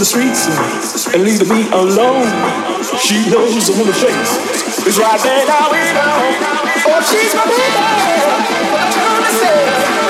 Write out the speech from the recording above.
the streets and leaving me alone. She knows the woman face is right there now we know. Oh, she's my baby. What you gonna say?